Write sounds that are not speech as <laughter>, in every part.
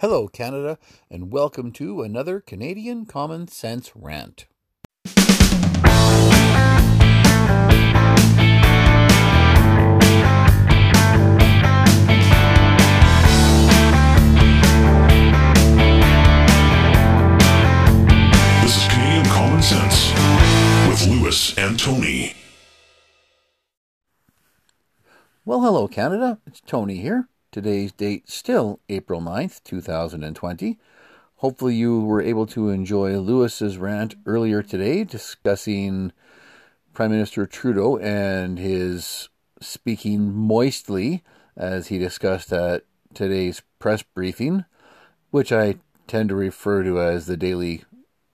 Hello, Canada, and welcome to another Canadian Common Sense Rant. This is Canadian Common Sense with Lewis and Tony. Well, hello, Canada. It's Tony here. Today's date still April 9th, 2020. Hopefully, you were able to enjoy Lewis's rant earlier today discussing Prime Minister Trudeau and his speaking moistly as he discussed at today's press briefing, which I tend to refer to as the daily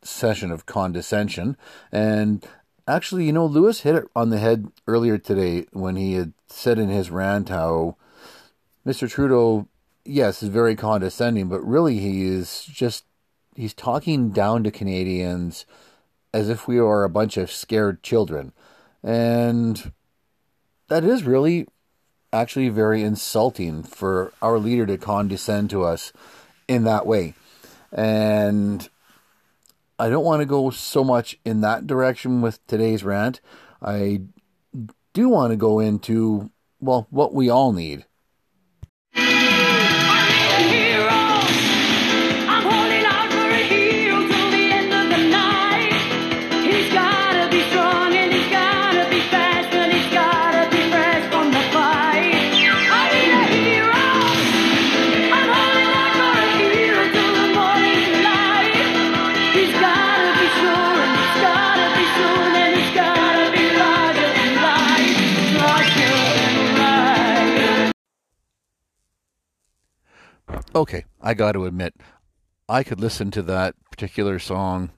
session of condescension. And actually, you know, Lewis hit it on the head earlier today when he had said in his rant how Mr. Trudeau, yes, is very condescending, but really he is just, he's talking down to Canadians as if we are a bunch of scared children. And that is really actually very insulting for our leader to condescend to us in that way. And I don't want to go so much in that direction with today's rant. I do want to go into, well, what we all need. Okay, I got to admit, I could listen to that particular song,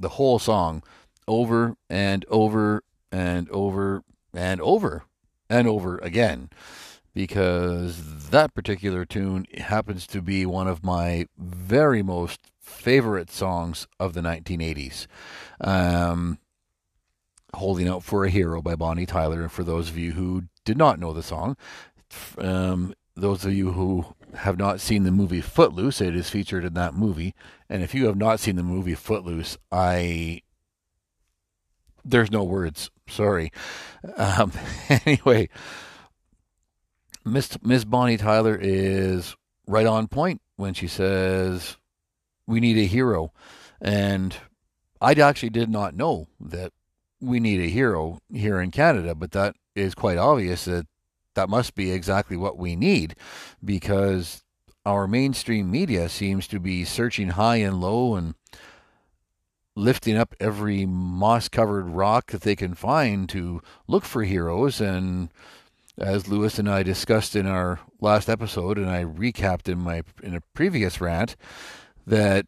the whole song, over and over and over and over and over again because that particular tune happens to be one of my very most favorite songs of the 1980s. Um, Holding Out for a Hero by Bonnie Tyler. And for those of you who did not know the song, um, those of you who have not seen the movie Footloose, it is featured in that movie. And if you have not seen the movie Footloose, I there's no words. Sorry. Um, <laughs> anyway, Miss Miss Bonnie Tyler is right on point when she says we need a hero, and I actually did not know that we need a hero here in Canada, but that is quite obvious that that must be exactly what we need because our mainstream media seems to be searching high and low and lifting up every moss covered rock that they can find to look for heroes. And as Lewis and I discussed in our last episode and I recapped in my in a previous rant that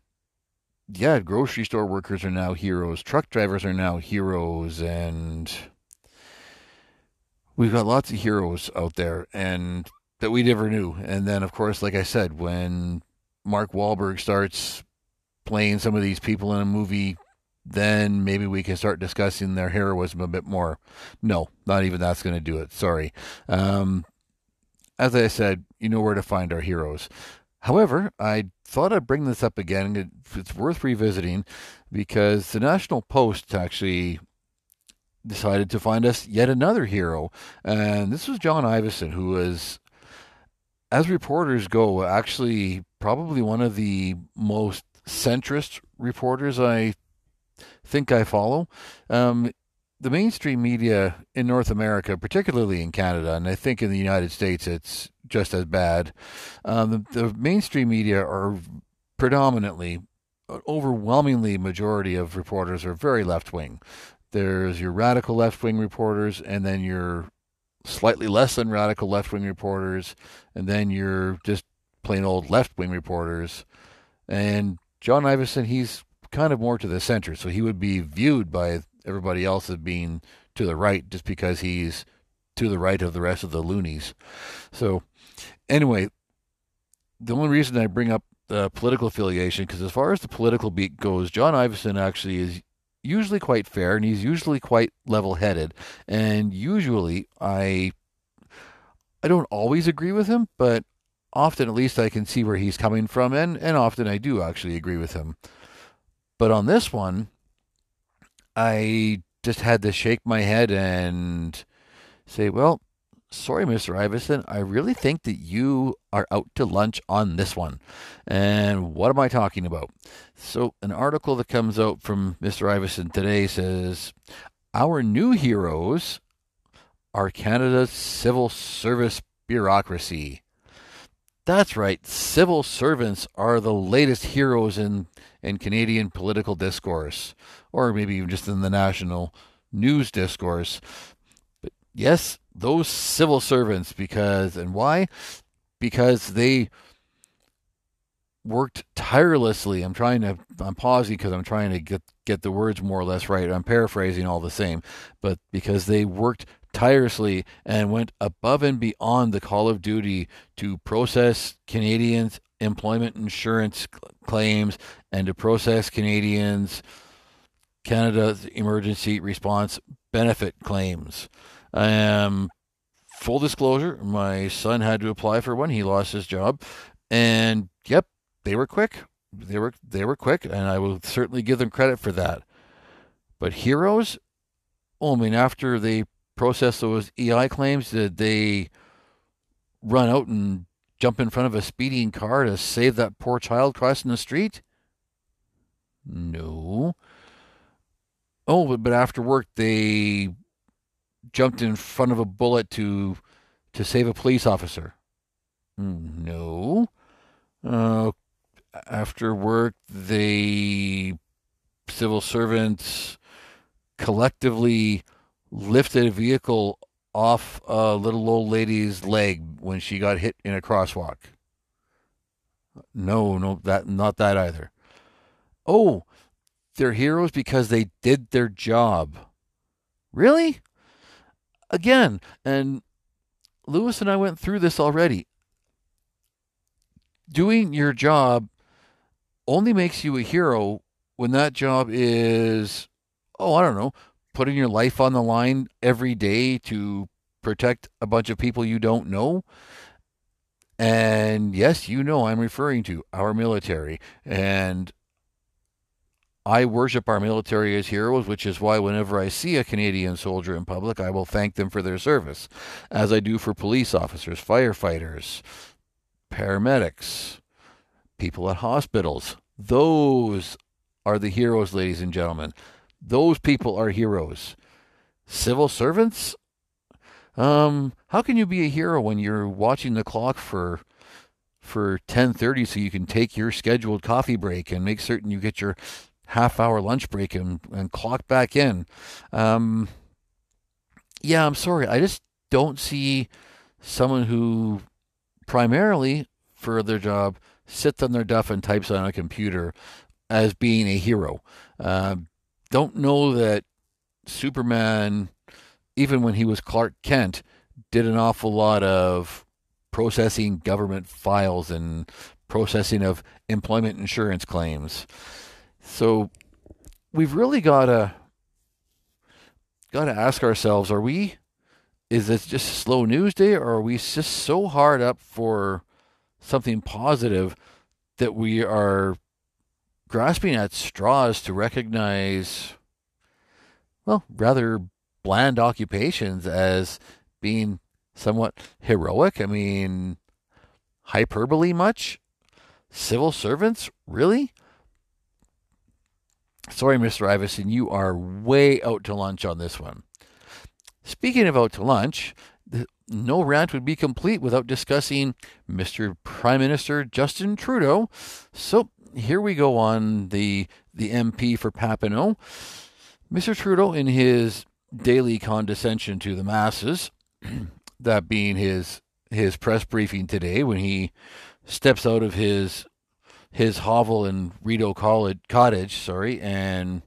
yeah grocery store workers are now heroes truck drivers are now heroes and we've got lots of heroes out there and that we never knew. And then, of course, like I said, when Mark Wahlberg starts playing some of these people in a movie, then maybe we can start discussing their heroism a bit more. No, not even that's going to do it. Sorry. Um, as I said, you know where to find our heroes. However, I thought I'd bring this up again. It's worth revisiting because the National Post actually decided to find us yet another hero. And this was John Ivison, who was, as reporters go, actually probably one of the most centrist reporters I think I follow. Um, the mainstream media in North America, particularly in Canada, and I think in the United States it's just as bad. Um, the, the mainstream media are predominantly, overwhelmingly majority of reporters are very left wing. There's your radical left wing reporters, and then your slightly less than radical left wing reporters, and then your just plain old left wing reporters. And John Ivison, he's kind of more to the center, so he would be viewed by everybody else as being to the right just because he's to the right of the rest of the loonies. So, anyway, the only reason I bring up the political affiliation, because as far as the political beat goes, John Ivison actually is usually quite fair and he's usually quite level-headed and usually I I don't always agree with him but often at least I can see where he's coming from, and, and often I do actually agree with him. But on this one, I just had to shake my head and say, well, sorry, Mr. Ivison, I really think that you are out to lunch on this one. And what am I talking about? So, an article that comes out from Mr. Ivison today says, Our new heroes are Canada's civil service bureaucracy. That's right, civil servants are the latest heroes in, in Canadian political discourse, or maybe even just in the national news discourse. But yes, those civil servants, because, and why? Because they worked tirelessly. I'm trying to, I'm pausing because I'm trying to get, get the words more or less right. I'm paraphrasing all the same, but because they worked tirelessly and went above and beyond the call of duty to process Canadians' employment insurance claims and to process Canadians' Canada's emergency response benefit claims. Um, full disclosure, my son had to apply for one. He lost his job, and yep, they were quick. They were they were quick, and I will certainly give them credit for that. But heroes, oh, I mean, after they process those EI claims? Did they run out and jump in front of a speeding car to save that poor child crossing the street? No. Oh, but, but after work they jumped in front of a bullet to to save a police officer. No. Uh, after work the civil servants collectively lifted a vehicle off a little old lady's leg when she got hit in a crosswalk. No, no, that not that either. Oh, they're heroes because they did their job. Really? Again, and Lewis and I went through this already. Doing your job only makes you a hero when that job is, oh, I don't know, putting your life on the line every day to protect a bunch of people you don't know. And yes, you know I'm referring to our military. And I worship our military as heroes, which is why whenever I see a Canadian soldier in public, I will thank them for their service, as I do for police officers, firefighters, paramedics, people at hospitals. Those are the heroes, ladies and gentlemen. Those people are heroes. Civil servants? Um, how can you be a hero when you're watching the clock for for 10:30 so you can take your scheduled coffee break and make certain you get your half hour lunch break and, and clock back in? Um, yeah, I'm sorry. I just don't see someone who primarily for their job sits on their duff and types on a computer as being a hero. Uh, don't know that Superman, even when he was Clark Kent, did an awful lot of processing government files and processing of employment insurance claims. So we've really got to got to ask ourselves: Are we? Is this just slow news day, or are we just so hard up for something positive that we are grasping at straws to recognize, well, rather bland occupations as being somewhat heroic. I mean, hyperbole much? Civil servants? Really? Sorry, Mr. Ivison, you are way out to lunch on this one. Speaking of out to lunch, no rant would be complete without discussing Mr. Prime Minister Justin Trudeau. So here we go on the the MP for Papineau. Mr. Trudeau, in his daily condescension to the masses, <clears throat> that being his his press briefing today, when he steps out of his his hovel in Rideau College, Cottage, sorry, and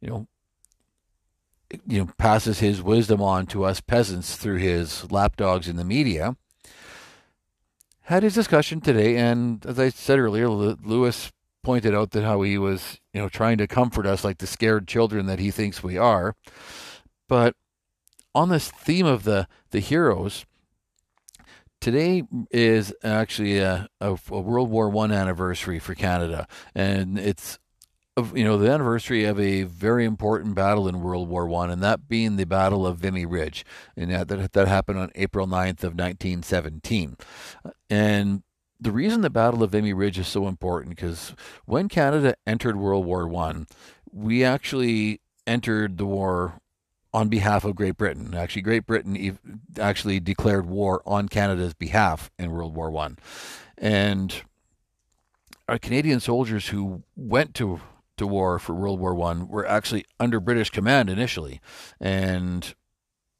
you know, you know, passes his wisdom on to us peasants through his lapdogs in the media had his discussion today, and as I said earlier, Lewis pointed out that how he was, you know, trying to comfort us like the scared children that he thinks we are. But on this theme of the the heroes, today is actually a, a, a World War One anniversary for Canada, and it's of you know the anniversary of a very important battle in World War One, and that being the Battle of Vimy Ridge, and that, that happened on April 9th of 1917. And the reason the Battle of Vimy Ridge is so important because when Canada entered World War One, we actually entered the war on behalf of Great Britain. Actually, Great Britain actually declared war on Canada's behalf in World War One, and our Canadian soldiers who went to to war for World War One were actually under British command initially, and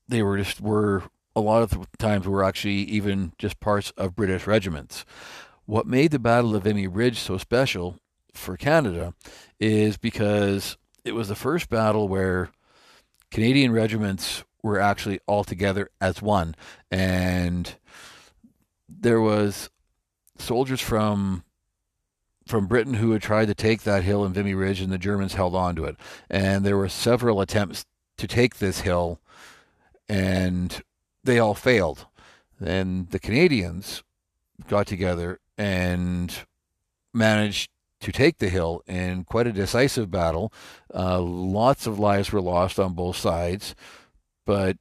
they were just were a lot of the times were actually even just parts of British regiments. What made the Battle of Vimy Ridge so special for Canada is because it was the first battle where Canadian regiments were actually all together as one, and there was soldiers from from Britain who had tried to take that hill in Vimy Ridge, and the Germans held on to it. And there were several attempts to take this hill, and they all failed. And the Canadians got together and managed to take the hill in quite a decisive battle. Uh, lots of lives were lost on both sides, but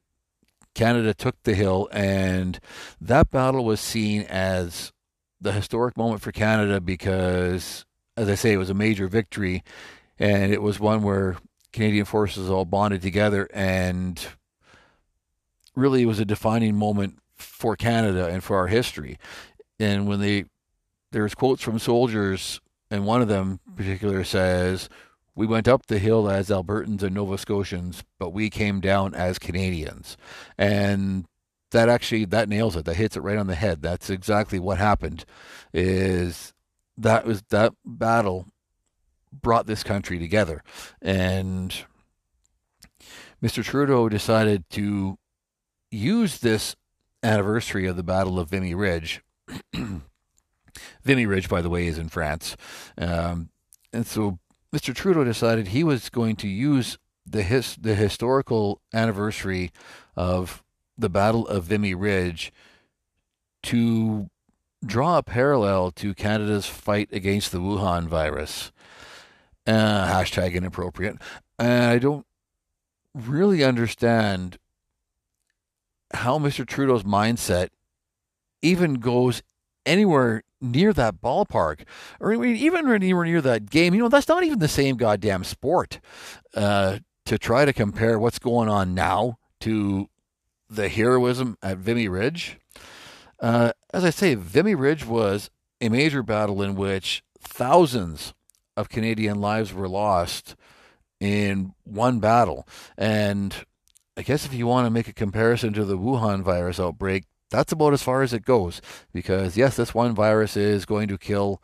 Canada took the hill, and that battle was seen as the historic moment for Canada because, as I say, it was a major victory, and it was one where Canadian forces all bonded together, and really it was a defining moment for Canada and for our history. And when they there's quotes from soldiers, and one of them in particular says, "We went up the hill as Albertans and Nova Scotians, but we came down as Canadians," and that actually that nails it. That hits it right on the head. That's exactly what happened. Is that was that battle brought this country together, and Mr. Trudeau decided to use this anniversary of the Battle of Vimy Ridge. <clears throat> Vimy Ridge, by the way, is in France, um, and so Mr. Trudeau decided he was going to use the his the historical anniversary of the Battle of Vimy Ridge to draw a parallel to Canada's fight against the Wuhan virus. Uh, hashtag inappropriate. And I don't really understand how Mr. Trudeau's mindset even goes anywhere near that ballpark or even anywhere near that game. You know, that's not even the same goddamn sport. Uh, to try to compare what's going on now to the heroism at Vimy Ridge. Uh, as I say, Vimy Ridge was a major battle in which thousands of Canadian lives were lost in one battle. And I guess if you want to make a comparison to the Wuhan virus outbreak, that's about as far as it goes. Because, yes, this one virus is going to kill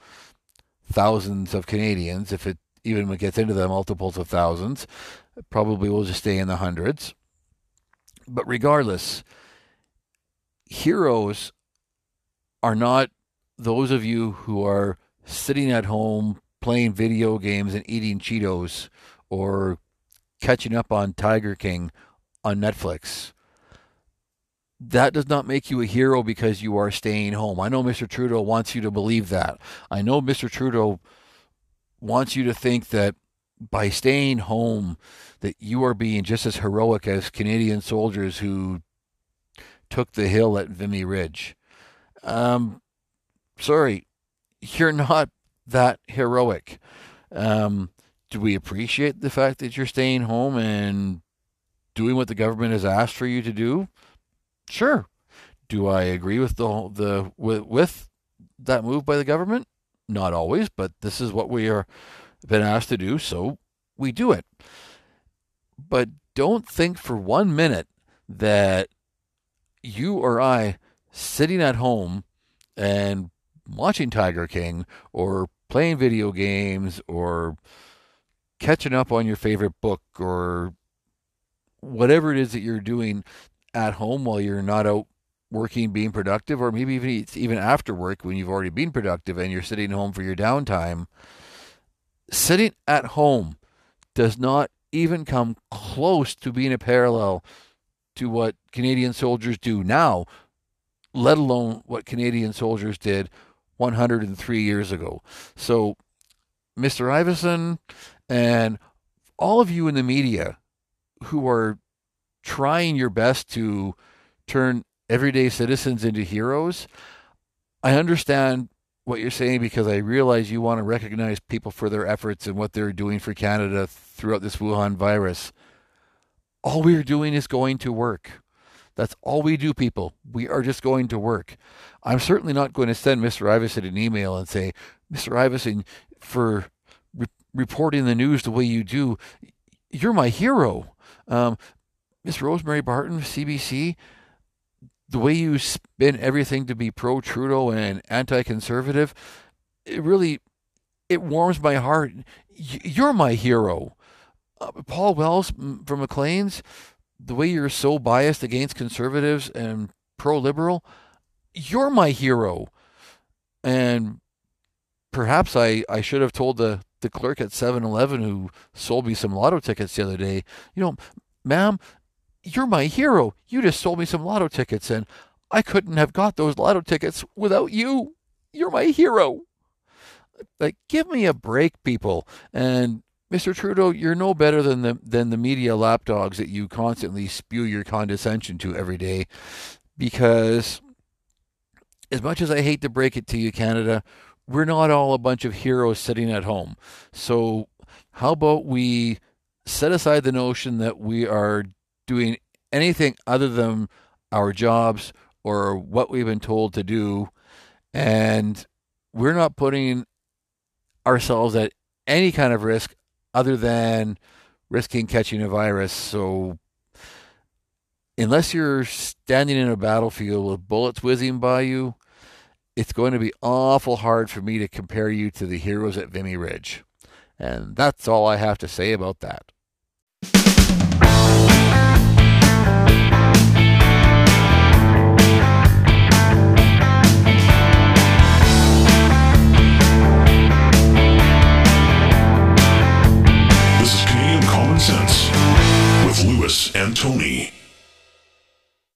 thousands of Canadians. If it even gets into the multiples of thousands, probably will just stay in the hundreds. But regardless, heroes are not those of you who are sitting at home playing video games and eating Cheetos or catching up on Tiger King on Netflix. That does not make you a hero because you are staying home. I know Mr. Trudeau wants you to believe that. I know Mr. Trudeau wants you to think that by staying home that you are being just as heroic as Canadian soldiers who took the hill at Vimy Ridge. Um, sorry, you're not that heroic. Um, do we appreciate the fact that you're staying home and doing what the government has asked for you to do? Sure. Do I agree with the the with, with that move by the government? Not always, but this is what we are been asked to do, so we do it. But don't think for one minute that you or I sitting at home and watching Tiger King or playing video games or catching up on your favorite book or whatever it is that you're doing at home while you're not out working, being productive, or maybe even even after work when you've already been productive and you're sitting home for your downtime sitting at home does not even come close to being a parallel to what Canadian soldiers do now. let alone what Canadian soldiers did 103 years ago. So, Mr. Ivison and all of you in the media who are trying your best to turn everyday citizens into heroes, I understand what you're saying because I realize you want to recognize people for their efforts and what they're doing for Canada throughout this Wuhan virus. All we're doing is going to work. That's all we do, people. We are just going to work. I'm certainly not going to send Mr. Ivison an email and say, Mr. Ivison, for re- reporting the news the way you do, you're my hero. Um, Miss Rosemary Barton, CBC, the way you spin everything to be pro Trudeau and anti conservative, it really it warms my heart. You're my hero. Uh, Paul Wells from Maclean's, the way you're so biased against conservatives and pro liberal, you're my hero. And perhaps I, I should have told the, the clerk at 7 Eleven who sold me some lotto tickets the other day, you know, ma'am, you're my hero. You just sold me some lotto tickets, and I couldn't have got those lotto tickets without you. You're my hero. Like, give me a break, people. And Mr. Trudeau, you're no better than the than the media lapdogs that you constantly spew your condescension to every day. Because as much as I hate to break it to you, Canada, we're not all a bunch of heroes sitting at home. So how about we set aside the notion that we are doing anything other than our jobs or what we've been told to do. And we're not putting ourselves at any kind of risk other than risking catching a virus. So, unless you're standing in a battlefield with bullets whizzing by you, it's going to be awful hard for me to compare you to the heroes at Vimy Ridge. And that's all I have to say about that. Lewis and Tony.